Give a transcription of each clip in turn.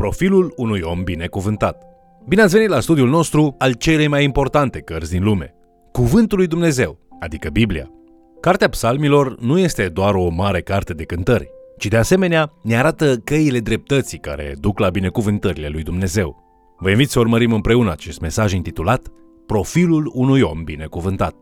Profilul unui om binecuvântat. Bine ați venit la studiul nostru al celei mai importante cărți din lume, Cuvântul lui Dumnezeu, adică Biblia. Cartea psalmilor nu este doar o mare carte de cântări, ci de asemenea ne arată căile dreptății care duc la binecuvântările lui Dumnezeu. Vă invit să urmărim împreună acest mesaj intitulat Profilul unui om binecuvântat.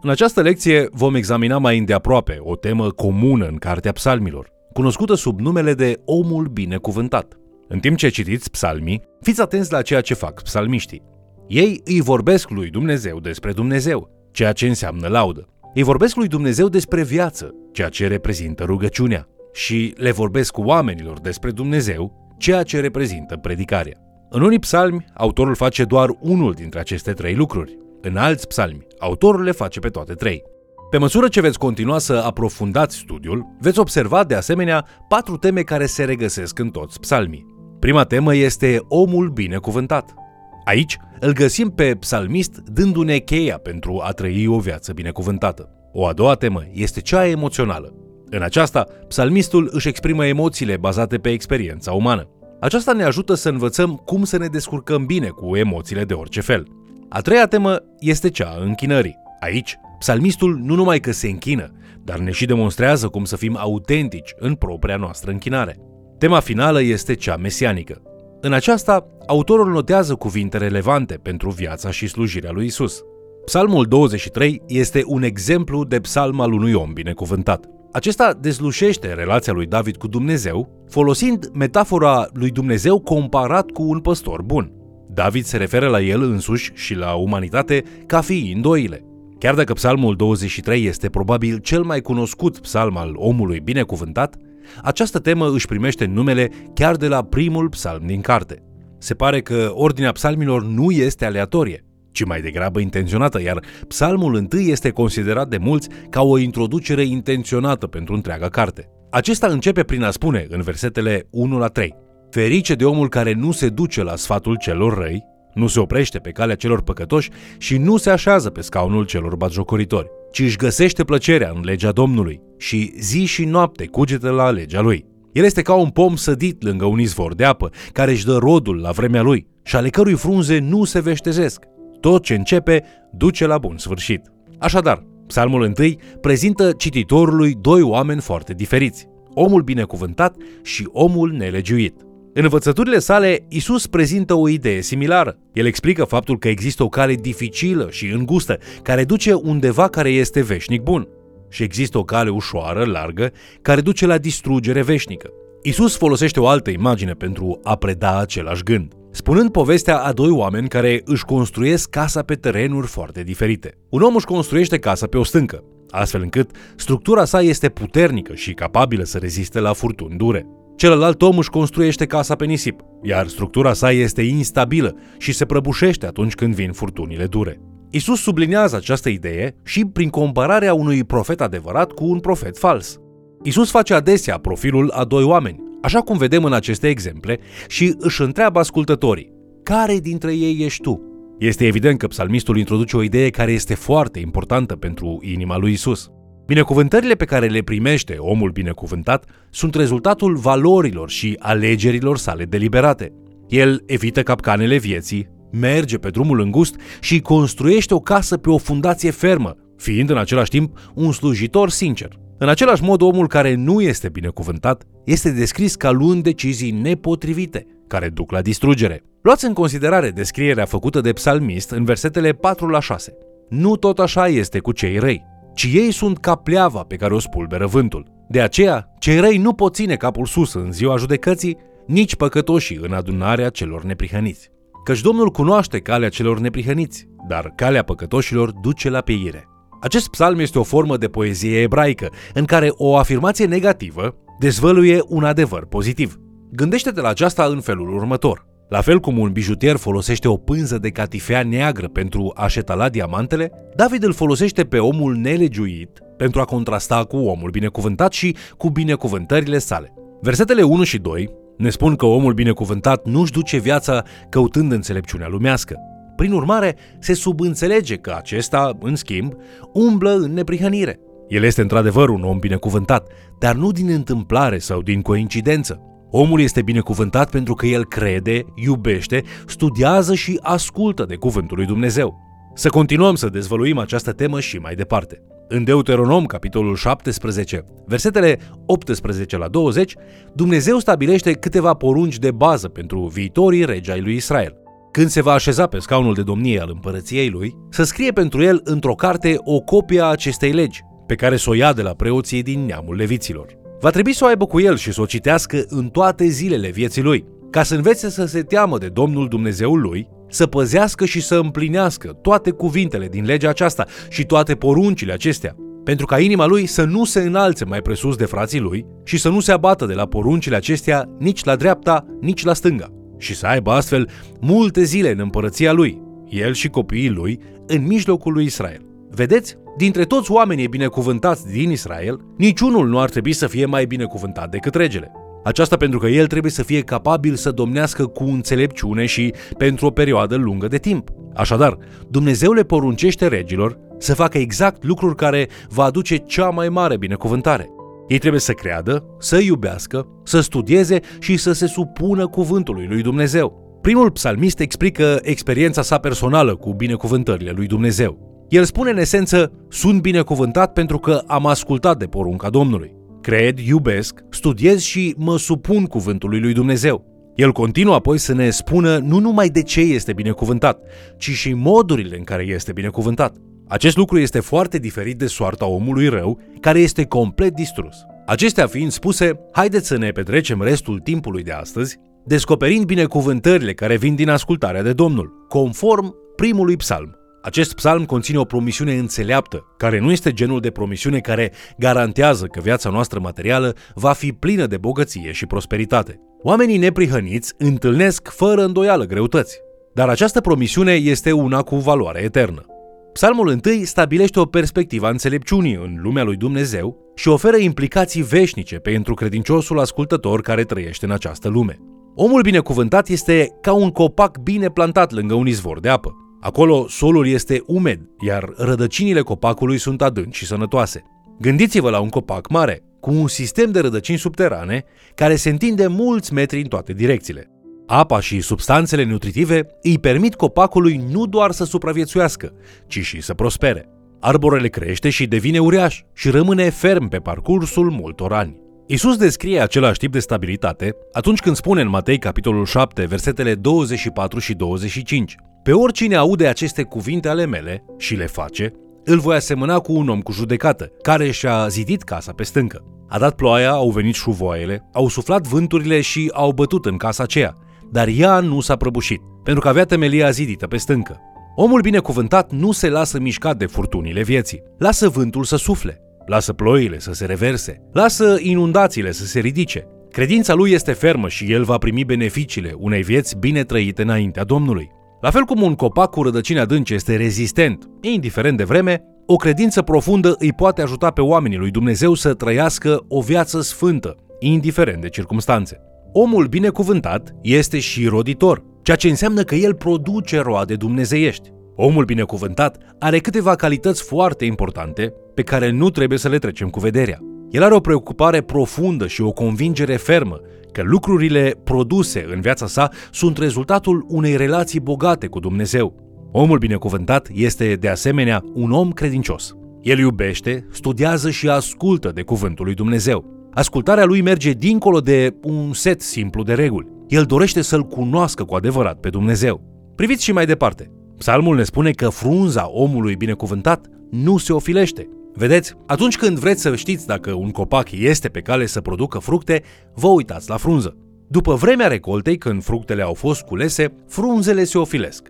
În această lecție vom examina mai îndeaproape o temă comună în Cartea Psalmilor, cunoscută sub numele de Omul Binecuvântat. În timp ce citiți psalmii, fiți atenți la ceea ce fac psalmiștii. Ei îi vorbesc lui Dumnezeu despre Dumnezeu, ceea ce înseamnă laudă. Îi vorbesc lui Dumnezeu despre viață, ceea ce reprezintă rugăciunea. Și le vorbesc oamenilor despre Dumnezeu, ceea ce reprezintă predicarea. În unii psalmi, autorul face doar unul dintre aceste trei lucruri. În alți psalmi, autorul le face pe toate trei. Pe măsură ce veți continua să aprofundați studiul, veți observa de asemenea patru teme care se regăsesc în toți psalmii. Prima temă este omul binecuvântat. Aici îl găsim pe psalmist dându-ne cheia pentru a trăi o viață binecuvântată. O a doua temă este cea emoțională. În aceasta, psalmistul își exprimă emoțiile bazate pe experiența umană. Aceasta ne ajută să învățăm cum să ne descurcăm bine cu emoțiile de orice fel. A treia temă este cea a închinării. Aici, psalmistul nu numai că se închină, dar ne și demonstrează cum să fim autentici în propria noastră închinare. Tema finală este cea mesianică. În aceasta, autorul notează cuvinte relevante pentru viața și slujirea lui Isus. Psalmul 23 este un exemplu de psalm al unui om binecuvântat. Acesta dezlușește relația lui David cu Dumnezeu, folosind metafora lui Dumnezeu comparat cu un păstor bun. David se referă la el însuși și la umanitate ca fiind oile. Chiar dacă psalmul 23 este probabil cel mai cunoscut psalm al omului binecuvântat, această temă își primește numele chiar de la primul psalm din carte. Se pare că ordinea psalmilor nu este aleatorie, ci mai degrabă intenționată, iar psalmul întâi este considerat de mulți ca o introducere intenționată pentru întreaga carte. Acesta începe prin a spune, în versetele 1 la 3, Ferice de omul care nu se duce la sfatul celor răi, nu se oprește pe calea celor păcătoși și nu se așează pe scaunul celor batjocoritori, ci își găsește plăcerea în legea Domnului și zi și noapte cugete la legea lui. El este ca un pom sădit lângă un izvor de apă, care își dă rodul la vremea lui și ale cărui frunze nu se veștezesc. Tot ce începe duce la bun sfârșit. Așadar, psalmul întâi prezintă cititorului doi oameni foarte diferiți, omul binecuvântat și omul nelegiuit. În învățăturile sale, Isus prezintă o idee similară. El explică faptul că există o cale dificilă și îngustă, care duce undeva care este veșnic bun. Și există o cale ușoară, largă, care duce la distrugere veșnică. Isus folosește o altă imagine pentru a preda același gând, spunând povestea a doi oameni care își construiesc casa pe terenuri foarte diferite. Un om își construiește casa pe o stâncă, astfel încât structura sa este puternică și capabilă să reziste la furtuni dure. Celălalt om își construiește casa pe nisip, iar structura sa este instabilă și se prăbușește atunci când vin furtunile dure. Isus sublinează această idee și prin compararea unui profet adevărat cu un profet fals. Isus face adesea profilul a doi oameni, așa cum vedem în aceste exemple, și își întreabă ascultătorii, care dintre ei ești tu? Este evident că psalmistul introduce o idee care este foarte importantă pentru inima lui Isus. Binecuvântările pe care le primește omul binecuvântat sunt rezultatul valorilor și alegerilor sale deliberate. El evită capcanele vieții, merge pe drumul îngust și construiește o casă pe o fundație fermă, fiind în același timp un slujitor sincer. În același mod, omul care nu este binecuvântat este descris ca luând decizii nepotrivite, care duc la distrugere. Luați în considerare descrierea făcută de psalmist în versetele 4 la 6. Nu tot așa este cu cei răi ci ei sunt ca pleava pe care o spulberă vântul. De aceea, cei răi nu pot ține capul sus în ziua judecății, nici păcătoșii în adunarea celor neprihăniți. Căci Domnul cunoaște calea celor neprihăniți, dar calea păcătoșilor duce la peire. Acest psalm este o formă de poezie ebraică, în care o afirmație negativă dezvăluie un adevăr pozitiv. Gândește-te la aceasta în felul următor. La fel cum un bijutier folosește o pânză de catifea neagră pentru a șetala diamantele, David îl folosește pe omul nelegiuit pentru a contrasta cu omul binecuvântat și cu binecuvântările sale. Versetele 1 și 2 ne spun că omul binecuvântat nu-și duce viața căutând înțelepciunea lumească. Prin urmare, se subînțelege că acesta, în schimb, umblă în neprihănire. El este într-adevăr un om binecuvântat, dar nu din întâmplare sau din coincidență Omul este binecuvântat pentru că el crede, iubește, studiază și ascultă de cuvântul lui Dumnezeu. Să continuăm să dezvăluim această temă și mai departe. În Deuteronom, capitolul 17, versetele 18 la 20, Dumnezeu stabilește câteva porunci de bază pentru viitorii regi ai lui Israel. Când se va așeza pe scaunul de domnie al împărăției lui, să scrie pentru el într-o carte o copie a acestei legi, pe care să o ia de la preoții din neamul leviților. Va trebui să o aibă cu el și să o citească în toate zilele vieții lui, ca să învețe să se teamă de Domnul Dumnezeul lui, să păzească și să împlinească toate cuvintele din legea aceasta și toate poruncile acestea, pentru ca inima lui să nu se înalțe mai presus de frații lui și să nu se abată de la poruncile acestea nici la dreapta, nici la stânga, și să aibă astfel multe zile în împărăția lui, el și copiii lui, în mijlocul lui Israel. Vedeți? Dintre toți oamenii binecuvântați din Israel, niciunul nu ar trebui să fie mai binecuvântat decât regele. Aceasta pentru că el trebuie să fie capabil să domnească cu înțelepciune și pentru o perioadă lungă de timp. Așadar, Dumnezeu le poruncește regilor să facă exact lucruri care va aduce cea mai mare binecuvântare. Ei trebuie să creadă, să iubească, să studieze și să se supună cuvântului lui Dumnezeu. Primul psalmist explică experiența sa personală cu binecuvântările lui Dumnezeu. El spune în esență, sunt binecuvântat pentru că am ascultat de porunca Domnului. Cred, iubesc, studiez și mă supun cuvântului lui Dumnezeu. El continuă apoi să ne spună nu numai de ce este binecuvântat, ci și modurile în care este binecuvântat. Acest lucru este foarte diferit de soarta omului rău, care este complet distrus. Acestea fiind spuse, haideți să ne petrecem restul timpului de astăzi, descoperind binecuvântările care vin din ascultarea de Domnul, conform primului psalm. Acest psalm conține o promisiune înțeleaptă, care nu este genul de promisiune care garantează că viața noastră materială va fi plină de bogăție și prosperitate. Oamenii neprihăniți întâlnesc fără îndoială greutăți, dar această promisiune este una cu valoare eternă. Psalmul 1 stabilește o perspectivă a înțelepciunii în lumea lui Dumnezeu și oferă implicații veșnice pentru credinciosul ascultător care trăiește în această lume. Omul binecuvântat este ca un copac bine plantat lângă un izvor de apă. Acolo solul este umed, iar rădăcinile copacului sunt adânci și sănătoase. Gândiți-vă la un copac mare, cu un sistem de rădăcini subterane care se întinde mulți metri în toate direcțiile. Apa și substanțele nutritive îi permit copacului nu doar să supraviețuiască, ci și să prospere. Arborele crește și devine uriaș și rămâne ferm pe parcursul multor ani. Isus descrie același tip de stabilitate atunci când spune în Matei capitolul 7, versetele 24 și 25. Pe oricine aude aceste cuvinte ale mele și le face, îl voi asemăna cu un om cu judecată, care și-a zidit casa pe stâncă. A dat ploaia, au venit șuvoaiele, au suflat vânturile și au bătut în casa aceea, dar ea nu s-a prăbușit, pentru că avea temelia zidită pe stâncă. Omul binecuvântat nu se lasă mișcat de furtunile vieții. Lasă vântul să sufle, lasă ploile să se reverse, lasă inundațiile să se ridice. Credința lui este fermă și el va primi beneficiile unei vieți bine trăite înaintea Domnului. La fel cum un copac cu rădăcini adânci este rezistent, indiferent de vreme, o credință profundă îi poate ajuta pe oamenii lui Dumnezeu să trăiască o viață sfântă, indiferent de circumstanțe. Omul binecuvântat este și roditor, ceea ce înseamnă că el produce roade dumnezeiești. Omul binecuvântat are câteva calități foarte importante pe care nu trebuie să le trecem cu vederea. El are o preocupare profundă și o convingere fermă că lucrurile produse în viața sa sunt rezultatul unei relații bogate cu Dumnezeu. Omul binecuvântat este, de asemenea, un om credincios. El iubește, studiază și ascultă de cuvântul lui Dumnezeu. Ascultarea lui merge dincolo de un set simplu de reguli. El dorește să-L cunoască cu adevărat pe Dumnezeu. Priviți și mai departe. Psalmul ne spune că frunza omului binecuvântat nu se ofilește, Vedeți, atunci când vreți să știți dacă un copac este pe cale să producă fructe, vă uitați la frunză. După vremea recoltei, când fructele au fost culese, frunzele se ofilesc.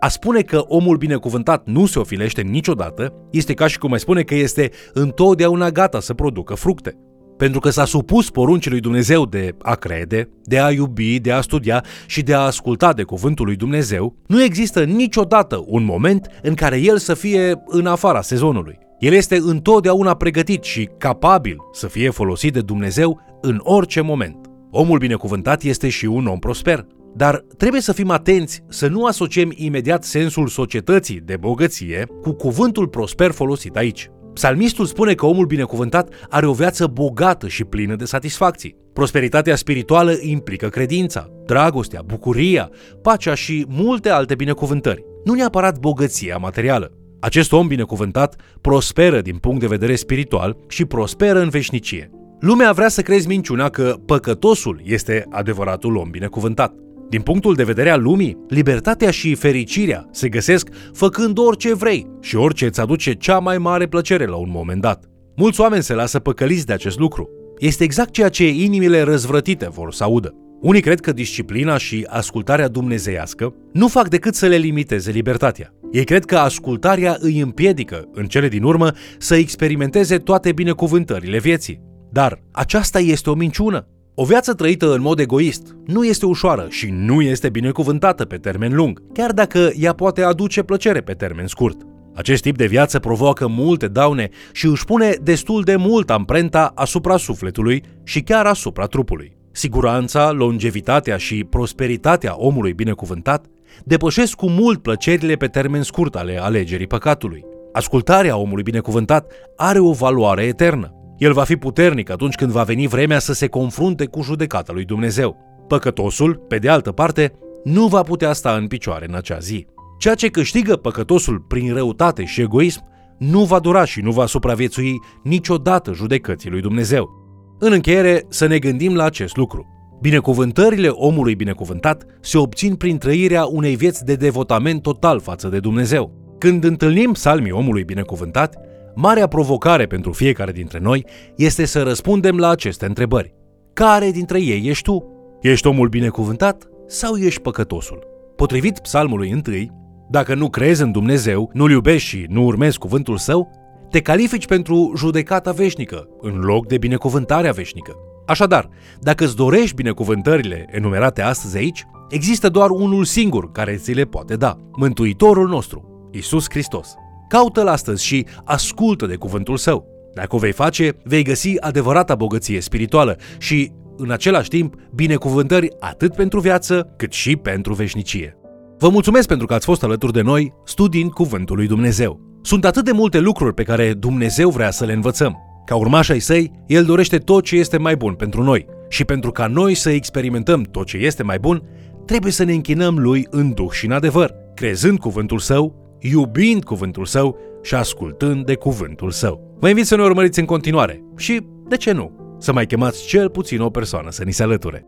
A spune că omul binecuvântat nu se ofilește niciodată este ca și cum mai spune că este întotdeauna gata să producă fructe. Pentru că s-a supus poruncii lui Dumnezeu de a crede, de a iubi, de a studia și de a asculta de cuvântul lui Dumnezeu, nu există niciodată un moment în care el să fie în afara sezonului. El este întotdeauna pregătit și capabil să fie folosit de Dumnezeu în orice moment. Omul binecuvântat este și un om prosper, dar trebuie să fim atenți să nu asociem imediat sensul societății de bogăție cu cuvântul prosper folosit aici. Psalmistul spune că omul binecuvântat are o viață bogată și plină de satisfacții. Prosperitatea spirituală implică credința, dragostea, bucuria, pacea și multe alte binecuvântări, nu neapărat bogăția materială. Acest om binecuvântat prosperă din punct de vedere spiritual și prosperă în veșnicie. Lumea vrea să crezi minciuna că păcătosul este adevăratul om binecuvântat. Din punctul de vedere al lumii, libertatea și fericirea se găsesc făcând orice vrei și orice îți aduce cea mai mare plăcere la un moment dat. Mulți oameni se lasă păcăliți de acest lucru. Este exact ceea ce inimile răzvrătite vor să audă. Unii cred că disciplina și ascultarea dumnezeiască nu fac decât să le limiteze libertatea. Ei cred că ascultarea îi împiedică, în cele din urmă, să experimenteze toate binecuvântările vieții. Dar aceasta este o minciună. O viață trăită în mod egoist nu este ușoară și nu este binecuvântată pe termen lung, chiar dacă ea poate aduce plăcere pe termen scurt. Acest tip de viață provoacă multe daune și își pune destul de mult amprenta asupra sufletului și chiar asupra trupului. Siguranța, longevitatea și prosperitatea omului binecuvântat depășesc cu mult plăcerile pe termen scurt ale alegerii păcatului. Ascultarea omului binecuvântat are o valoare eternă. El va fi puternic atunci când va veni vremea să se confrunte cu judecata lui Dumnezeu. Păcătosul, pe de altă parte, nu va putea sta în picioare în acea zi. Ceea ce câștigă păcătosul prin răutate și egoism nu va dura și nu va supraviețui niciodată judecății lui Dumnezeu. În încheiere, să ne gândim la acest lucru. Binecuvântările omului binecuvântat se obțin prin trăirea unei vieți de devotament total față de Dumnezeu. Când întâlnim psalmii omului binecuvântat, marea provocare pentru fiecare dintre noi este să răspundem la aceste întrebări. Care dintre ei ești tu? Ești omul binecuvântat sau ești păcătosul? Potrivit psalmului întâi, dacă nu crezi în Dumnezeu, nu-L iubești și nu urmezi cuvântul Său, te califici pentru judecata veșnică, în loc de binecuvântarea veșnică. Așadar, dacă îți dorești binecuvântările enumerate astăzi aici, există doar unul singur care ți le poate da, Mântuitorul nostru, Isus Hristos. Caută-L astăzi și ascultă de cuvântul Său. Dacă o vei face, vei găsi adevărata bogăție spirituală și, în același timp, binecuvântări atât pentru viață, cât și pentru veșnicie. Vă mulțumesc pentru că ați fost alături de noi studiind Cuvântul lui Dumnezeu. Sunt atât de multe lucruri pe care Dumnezeu vrea să le învățăm. Ca urmași ai săi, El dorește tot ce este mai bun pentru noi. Și pentru ca noi să experimentăm tot ce este mai bun, trebuie să ne închinăm Lui în duh și în adevăr, crezând cuvântul Său, iubind cuvântul Său și ascultând de cuvântul Său. Vă invit să ne urmăriți în continuare și, de ce nu, să mai chemați cel puțin o persoană să ni se alăture.